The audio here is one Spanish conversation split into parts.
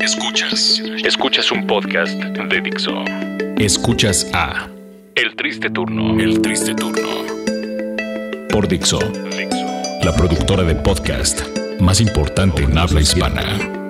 Escuchas. Escuchas un podcast de Dixo. Escuchas a El Triste Turno. El Triste Turno. Por Dixo. La productora de podcast más importante en habla hispana.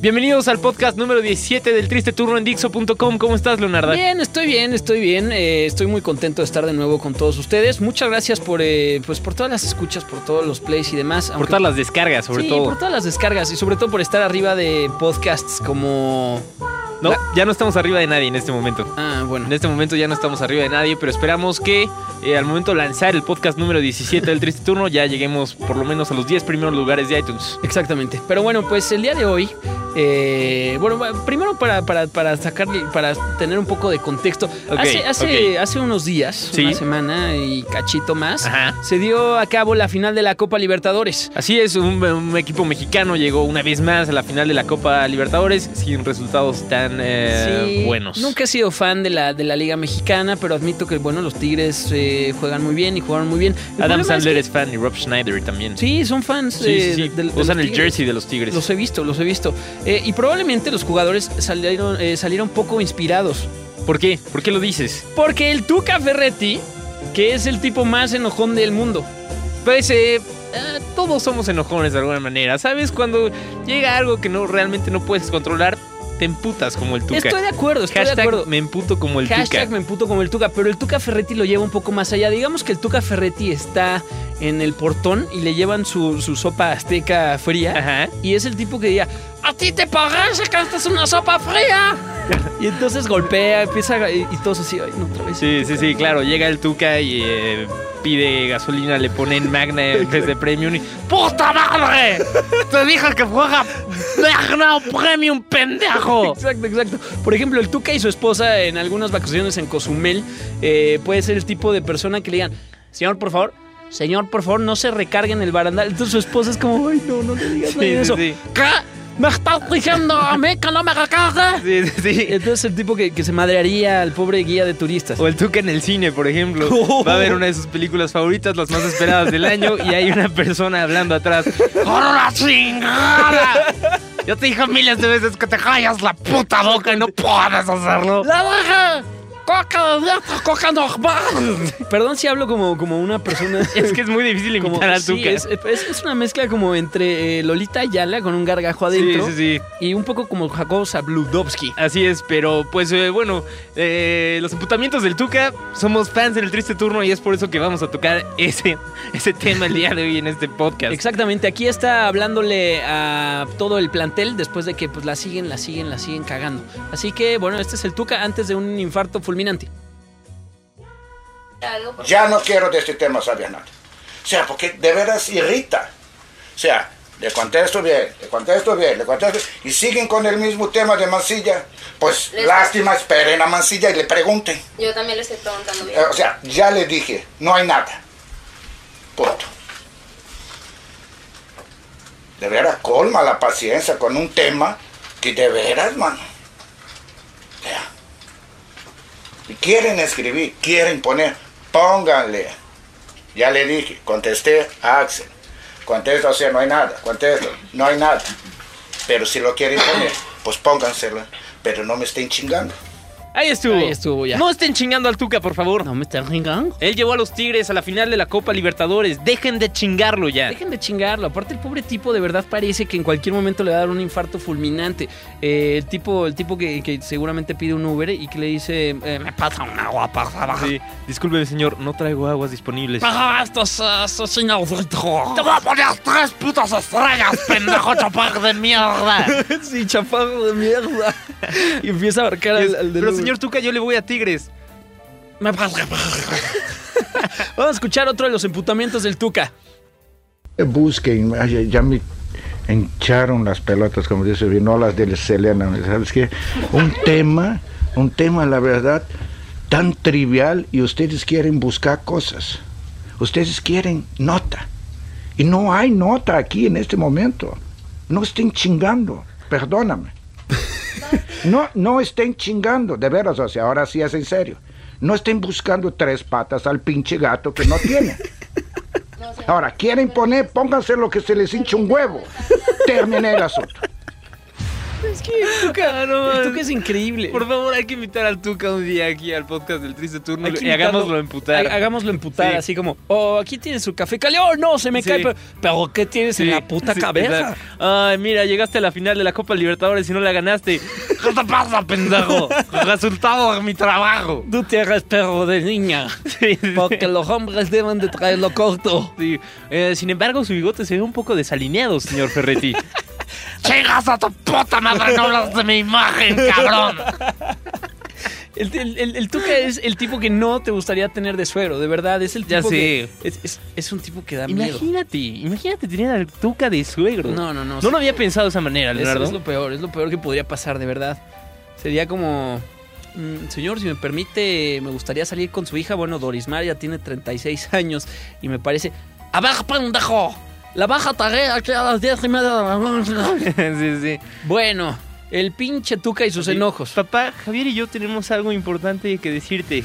Bienvenidos al podcast número 17 del Triste Turno en Dixo.com. ¿Cómo estás, Leonardo? Bien, estoy bien, estoy bien. Eh, estoy muy contento de estar de nuevo con todos ustedes. Muchas gracias por, eh, pues, por todas las escuchas, por todos los plays y demás. Por todas las descargas, sobre sí, todo. por todas las descargas y sobre todo por estar arriba de podcasts como... No, La- ya no estamos arriba de nadie en este momento. Ah, bueno. En este momento ya no estamos arriba de nadie, pero esperamos que eh, al momento de lanzar el podcast número 17 del Triste Turno ya lleguemos por lo menos a los 10 primeros lugares de iTunes. Exactamente. Pero bueno, pues el día de hoy, eh, bueno, primero para, para, para sacar, para tener un poco de contexto. Hace, hace, unos días, Sí. una semana y cachito más, Ajá. se dio a cabo la final de la Copa Libertadores. Así es, un, un equipo mexicano llegó una vez más a la final de la Copa Libertadores sin resultados tan eh, Sí, buenos. Nunca he sido fan de la, de la Liga Mexicana, pero admito que bueno, los Tigres eh, juegan muy bien y jugaron muy bien. El Adam Sandler es es, fan y Rob Schneider también. sí, son fans Sí, de, de- Usan los el jersey de los Tigres. Los he visto, los he visto. Eh, y probablemente los jugadores salieron, eh, salieron poco inspirados. ¿Por qué? ¿Por qué lo dices? Porque el Tuca Ferretti, que es el tipo más enojón del mundo, Pues eh, todos somos enojones de alguna manera. ¿Sabes? Cuando llega algo que no realmente no puedes controlar, te emputas como el Tuca. estoy de acuerdo, estoy Hashtag de acuerdo. me emputo como el Hashtag Tuca. me emputo como el Tuca, pero el Tuca Ferretti lo lleva un poco más allá. Digamos que el Tuca Ferretti está en el portón y le llevan su, su sopa azteca fría. Ajá. Y es el tipo que diría, a ti te parece que esta es una sopa fría. y entonces golpea, empieza y, y todos así, ay, no, otra vez. Sí, sí, sí, claro. Llega el Tuca y eh, pide gasolina, le ponen Magna en vez de Premium y... ¡Puta madre! Te dije que fuera Magna o Premium, pendejo. Exacto, exacto. Por ejemplo, el Tuca y su esposa en algunas vacaciones en Cozumel eh, puede ser el tipo de persona que le digan, señor, por favor, señor, por favor, no se recargue en el barandal. Entonces su esposa es como, ay, no, no le digas Sí, nada de sí, eso. sí. ¿Qué? ¿Me estás diciendo a mí que no me recargue? Sí, sí, sí. Entonces el tipo que, que se madrearía al pobre guía de turistas. O el Tuca en el cine, por ejemplo. Va a ver una de sus películas favoritas, las más esperadas del año, y hay una persona hablando atrás. ¡Por la chingada! Yo te dije miles de veces que te callas la puta boca y no puedes hacerlo. ¡La baja! ¡Coca de coca normal! Perdón si hablo como, como una persona... Es que es muy difícil como, imitar al sí, Tuca. es, es- es una mezcla como entre eh, Lolita Ayala con un gargajo adentro Sí, sí, sí. y un poco como Jacob Zabludovsky. Así es, pero pues eh, bueno, eh, los emputamientos del Tuca, somos fans en el triste turno y es por eso que vamos a tocar ese, ese tema el día de hoy en este podcast. Exactamente, aquí está hablándole a todo el plantel después de que pues la siguen, la siguen, la siguen cagando. Así que bueno, este es el Tuca antes de un infarto fulminante. Ya no quiero de este tema saber nada. O sea, porque de veras irrita. O sea, le contesto bien, le contesto bien, le contesto y siguen con el mismo tema de Mancilla. Pues Les- lástima, esperen a Mancilla y le pregunten. yo también le estoy preguntando bien. Eh, O sea, ya le dije, no hay nada. Punto. De veras, colma la paciencia con un tema que de veras, mano. O sea, y quieren escribir, quieren poner, pónganle. Ya le dije, contesté a Axel. Contesto, o sea, no hay nada. Contesto, no hay nada. Pero si lo quieren poner, pues pónganselo. Pero no me estén chingando. Ahí estuvo. Ahí estuvo, ya. No estén chingando al Tuca, por favor. No me están chingando. Él llevó a los Tigres a la final de la Copa Libertadores. Dejen de chingarlo ya. Dejen de chingarlo. Aparte, el pobre tipo de verdad parece que en cualquier momento le va a dar un infarto fulminante. Eh, el tipo, el tipo que, que seguramente pide un Uber y que le dice, eh, me pasa un agua, por favor. Sí, discúlpeme, señor, no traigo aguas disponibles. Ah, esto es, esto es inaudito. Te voy a poner tres putas estrellas, pendejo chaparro de mierda. sí, chaparro de mierda. Y empieza a abarcar al, al del Pero. Señor Tuca, yo le voy a Tigres. Me pasa. Vamos a escuchar otro de los emputamientos del Tuca. busquen, ya me hincharon las pelotas, como dice, no las de Selena, ¿sabes qué? Un tema, un tema, la verdad, tan trivial y ustedes quieren buscar cosas, ustedes quieren nota, y no hay nota aquí en este momento, no estén chingando, perdóname. No, no estén chingando, de veras, o sea, ahora sí es en serio. No estén buscando tres patas al pinche gato que no tiene. Ahora, quieren poner, pónganse lo que se les hincha un huevo. Terminé el asunto. Es que el Tuca, Ah, no, el. Tuca es increíble. Por favor, hay que invitar al Tuca un día aquí al podcast del Triste Turno y invitarlo- hagámoslo emputar. ha- Hagámoslo emputar, Sí. así como, oh, aquí tienes su café caliente. Oh, no, se me Sí. cae. Pero, pero ¿qué tienes en la puta cabeza? Ay, mira, llegaste a la final de la Copa Libertadores y no la ganaste. ¿Qué te pasa, pendejo? Resultado de mi trabajo. Tú te hagas perro de niña. Sí, sí, Porque los hombres deben de traerlo corto. sí. Eh, sin embargo, su bigote se ve un poco desalineado, señor Ferretti. ¡Chingas a tu puta madre! ¡No hablas de mi imagen, cabrón! El, el- el- el Tuca es el tipo que no te gustaría tener de suegro, de verdad. Es el Ya tipo que. sé. Es, es- es un tipo que da miedo. Imagínate, imagínate tener al Tuca de suegro. No, no, no. No lo había pensado de esa manera, Es, Leonardo. es lo peor, es lo peor que podría pasar, de verdad. Sería como. mm, señor, si me permite, me gustaría salir con su hija. Bueno, Dorismar ya tiene 36 años y me parece. ¡A ver, pendejo! La baja tarea que a las 10 y media de la noche. sí, sí. Bueno, el pinche Tuca y sus Sí. enojos. Papá, Javier y yo tenemos algo importante que decirte.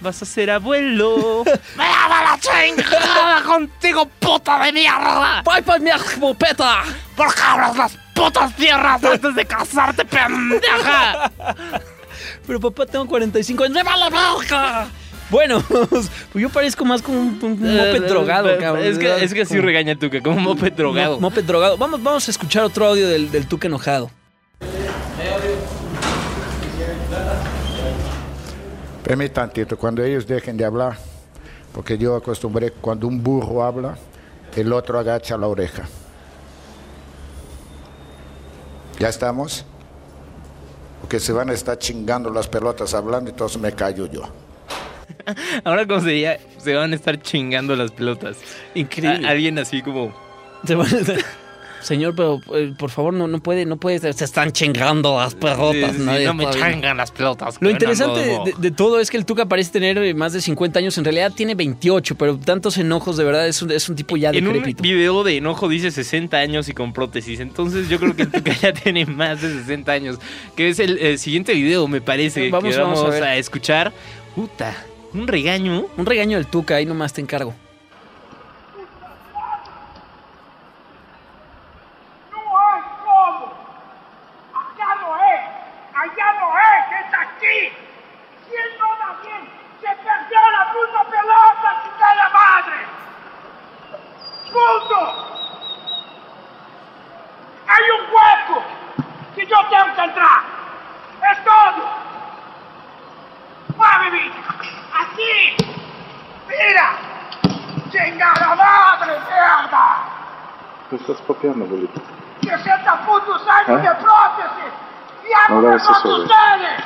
Vas a ser abuelo. ¡Me la chingada contigo, puta de mierda! ¡Pay, pay, mi escopeta! ¿Por qué abras las putas tierras antes de casarte, pendeja? Pero papá, tengo 45 años. ¡Me vale verga! Bueno, pues yo parezco más como un, un moped drogado, cabrón. Es que, es que sí Como- regaña Tuca, como moped drogado. Mo- Moped drogado. Vamos, vamos a escuchar otro audio del, del Tuca enojado. Permítame tantito, cuando ellos dejen de hablar, porque yo acostumbré cuando un burro habla, el otro agacha la oreja. ¿Ya estamos? Porque se van a estar chingando las pelotas hablando, entonces me callo yo. Ahora, ¿cómo sería? Se van a estar chingando las pelotas. Increíble. A- alguien así como... Se van a estar- Señor, pero eh, por favor, no, no puede, no puede. Se están chingando las perrotas. Sí, sí, nadie no me changan las pelotas. Lo interesante de, luego. de todo es que el Tuca parece tener eh, más de 50 años. En realidad tiene 28, pero tantos enojos, de verdad, es un, es un tipo ya En un decrépito. video de enojo dice 60 años y con prótesis. Entonces yo creo que el Tuca ya tiene más de 60 años. Que es el, el siguiente video, me parece, Vamos, que vamos, vamos a a, escuchar. Puta, un regaño. Un regaño del Tuca, ahí nomás te encargo. No hay cómo. Acá no es. Allá no es. Es aquí. Si él no da bien, se perdió la puta pelota, chica de la madre. Punto. Hay un hueco que yo tengo que entrar. Es todo. Va, mi vida. Así. Mira. Chingada madre, mierda. Me estás copiando, abuelito. 60 putos años ¿Eh? de prótesis y hago Ahora que eso con sube. ustedes.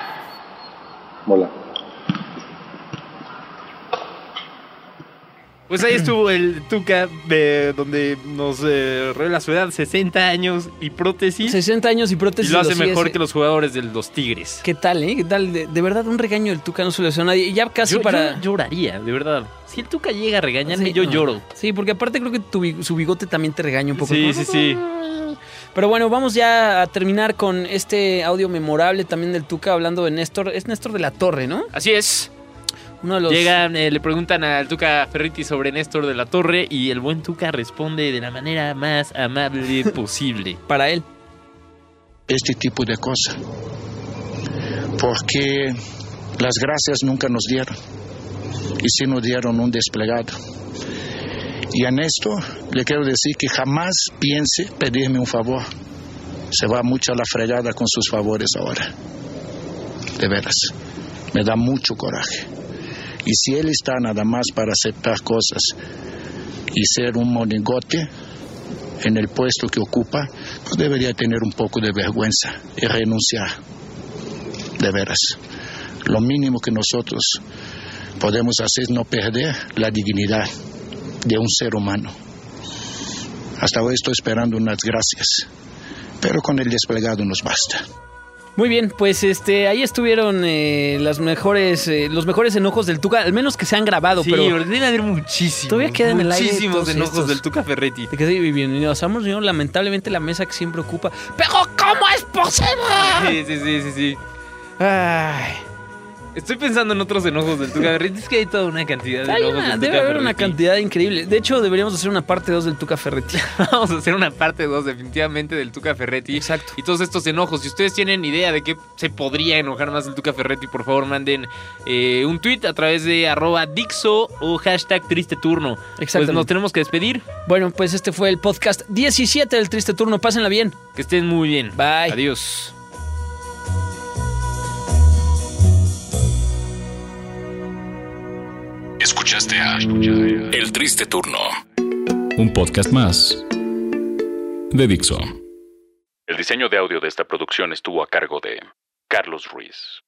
Pues ahí estuvo el Tuca, de, donde nos eh, revela su edad, 60 años y prótesis. 60 años y y prótesis. lo hace mejor que los jugadores de los Tigres. ¿Qué tal, eh? ¿Qué tal? De, de verdad, un regaño del Tuca no se hace a nadie. Y Ya casi Yo, para. yo lloraría, de verdad. Si el Tuca llega a regañarme, Sí, yo no. lloro. Sí, porque aparte creo que tu su bigote también te regaña un poco. Sí, sí, sí. Pero bueno, vamos ya a terminar con este audio memorable también del Tuca hablando de Néstor. Es Néstor de la Torre, ¿no? Así es. Uno de los. Llegan, eh, le preguntan al Tuca Ferretti sobre Néstor de la Torre y el buen Tuca responde de la manera más amable posible. Para él. este tipo de cosas. Porque las gracias nunca nos dieron. Y sí nos dieron un desplegado. Y a Néstor le quiero decir que jamás piense pedirme un favor. Se va mucho a la fregada con sus favores ahora. De veras. Me da mucho coraje. Y si él está nada más para aceptar cosas y ser un monigote, en el puesto que ocupa, pues debería tener un poco de vergüenza y renunciar. De veras. Lo mínimo que nosotros podemos hacer es no perder la dignidad de un ser humano. Hasta hoy estoy esperando unas gracias, pero con el desplegado nos basta. Muy bien, pues este, ahí estuvieron eh, las mejores, eh, los mejores enojos del Tuca, al menos que se han grabado, Sí, pero. debe haber muchísimos. Todavía queda en el aire Muchísimos enojos estos. del Tuca Ferretti. De que sí, bienvenidos. Hemos tenido lamentablemente la mesa que siempre ocupa. ¡Pero cómo es posible! Sí, sí, sí, sí, sí. Ay. Estoy pensando en otros enojos del Tuca Ferretti. Es que hay toda una cantidad de Hay enojos una- del debe Tuca haber una cantidad increíble. De hecho, deberíamos hacer una parte 2 del Tuca Ferretti. Vamos a hacer una parte 2 definitivamente del Tuca Ferretti. Exacto. Y todos estos enojos. Si ustedes tienen idea de qué se podría enojar más el Tuca Ferretti, por favor manden eh, un tweet a través de arroba Dixo o hashtag Triste Turno. Pues Exactamente. nos tenemos que despedir. Bueno, pues este fue el podcast 17 del Triste Turno. Pásenla bien. Que estén muy bien. Bye. Adiós. Escuchaste a El Triste Turno, un podcast más de Dixo. El diseño de audio de esta producción estuvo a cargo de Carlos Ruiz.